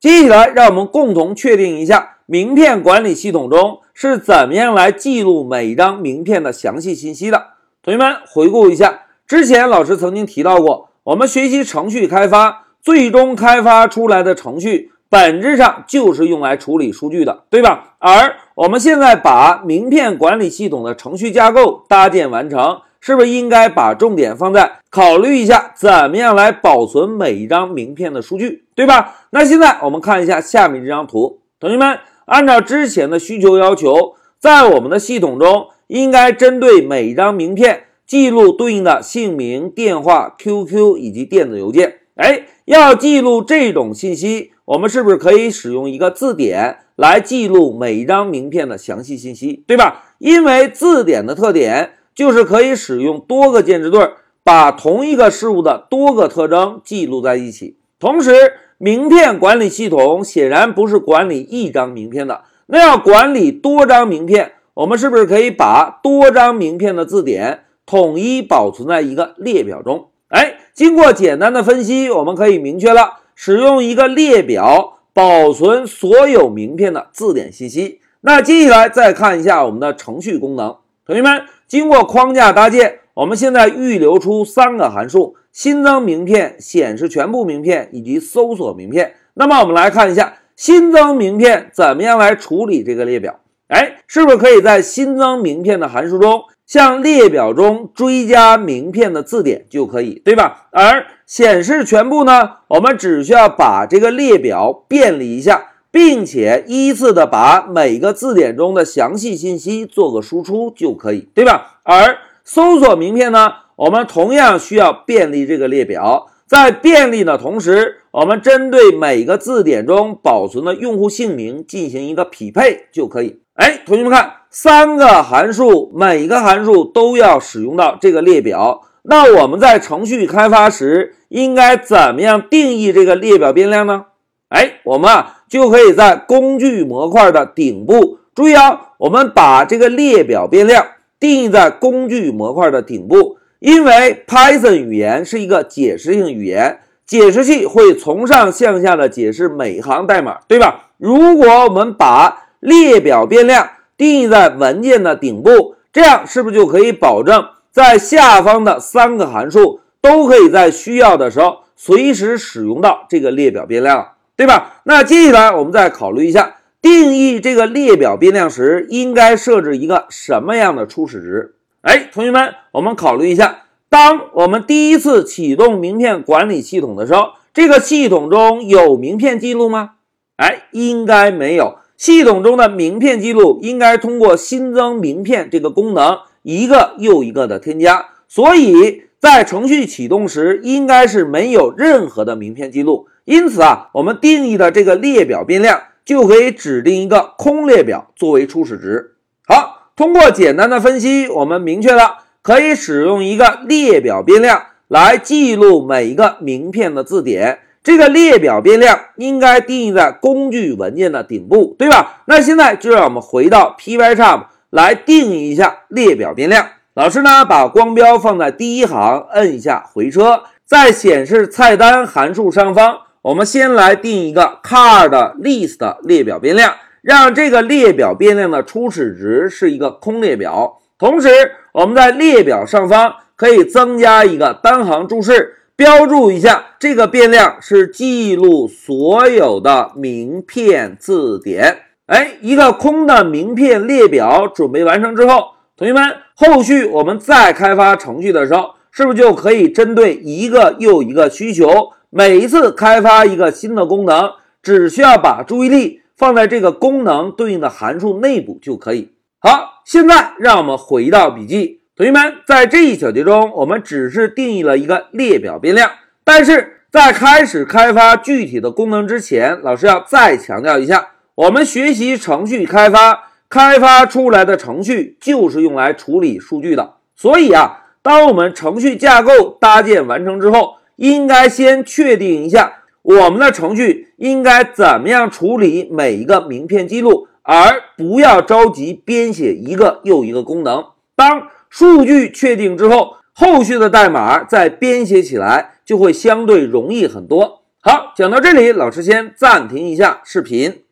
接下来，让我们共同确定一下名片管理系统中是怎么样来记录每一张名片的详细信息的。同学们，回顾一下之前老师曾经提到过，我们学习程序开发，最终开发出来的程序本质上就是用来处理数据的，对吧？而我们现在把名片管理系统的程序架构搭建完成。是不是应该把重点放在考虑一下怎么样来保存每一张名片的数据，对吧？那现在我们看一下下面这张图，同学们按照之前的需求要求，在我们的系统中应该针对每一张名片记录对应的姓名、电话、QQ 以及电子邮件。哎，要记录这种信息，我们是不是可以使用一个字典来记录每一张名片的详细信息，对吧？因为字典的特点。就是可以使用多个键值对，把同一个事物的多个特征记录在一起。同时，名片管理系统显然不是管理一张名片的，那要管理多张名片，我们是不是可以把多张名片的字典统一保存在一个列表中？哎，经过简单的分析，我们可以明确了使用一个列表保存所有名片的字典信息。那接下来再看一下我们的程序功能，同学们。经过框架搭建，我们现在预留出三个函数：新增名片、显示全部名片以及搜索名片。那么我们来看一下新增名片怎么样来处理这个列表？哎，是不是可以在新增名片的函数中向列表中追加名片的字典就可以，对吧？而显示全部呢，我们只需要把这个列表便利一下。并且依次的把每个字典中的详细信息做个输出就可以，对吧？而搜索名片呢，我们同样需要便利这个列表，在便利的同时，我们针对每个字典中保存的用户姓名进行一个匹配就可以。哎，同学们看，三个函数，每个函数都要使用到这个列表，那我们在程序开发时应该怎么样定义这个列表变量呢？哎，我们啊。就可以在工具模块的顶部，注意啊，我们把这个列表变量定义在工具模块的顶部，因为 Python 语言是一个解释性语言，解释器会从上向下的解释每行代码，对吧？如果我们把列表变量定义在文件的顶部，这样是不是就可以保证在下方的三个函数都可以在需要的时候随时使用到这个列表变量？对吧？那接下来我们再考虑一下，定义这个列表变量时，应该设置一个什么样的初始值？哎，同学们，我们考虑一下，当我们第一次启动名片管理系统的时候，这个系统中有名片记录吗？哎，应该没有。系统中的名片记录应该通过新增名片这个功能一个又一个的添加，所以在程序启动时应该是没有任何的名片记录。因此啊，我们定义的这个列表变量就可以指定一个空列表作为初始值。好，通过简单的分析，我们明确了可以使用一个列表变量来记录每一个名片的字典。这个列表变量应该定义在工具文件的顶部，对吧？那现在就让我们回到 Pycharm 来定义一下列表变量。老师呢，把光标放在第一行，摁一下回车，在显示菜单函数上方。我们先来定一个 card list 列表变量，让这个列表变量的初始值是一个空列表。同时，我们在列表上方可以增加一个单行注释，标注一下这个变量是记录所有的名片字典。哎，一个空的名片列表准备完成之后，同学们，后续我们再开发程序的时候，是不是就可以针对一个又一个需求？每一次开发一个新的功能，只需要把注意力放在这个功能对应的函数内部就可以。好，现在让我们回到笔记，同学们，在这一小节中，我们只是定义了一个列表变量，但是在开始开发具体的功能之前，老师要再强调一下，我们学习程序开发，开发出来的程序就是用来处理数据的。所以啊，当我们程序架构搭建完成之后，应该先确定一下我们的程序应该怎么样处理每一个名片记录，而不要着急编写一个又一个功能。当数据确定之后，后续的代码再编写起来就会相对容易很多。好，讲到这里，老师先暂停一下视频。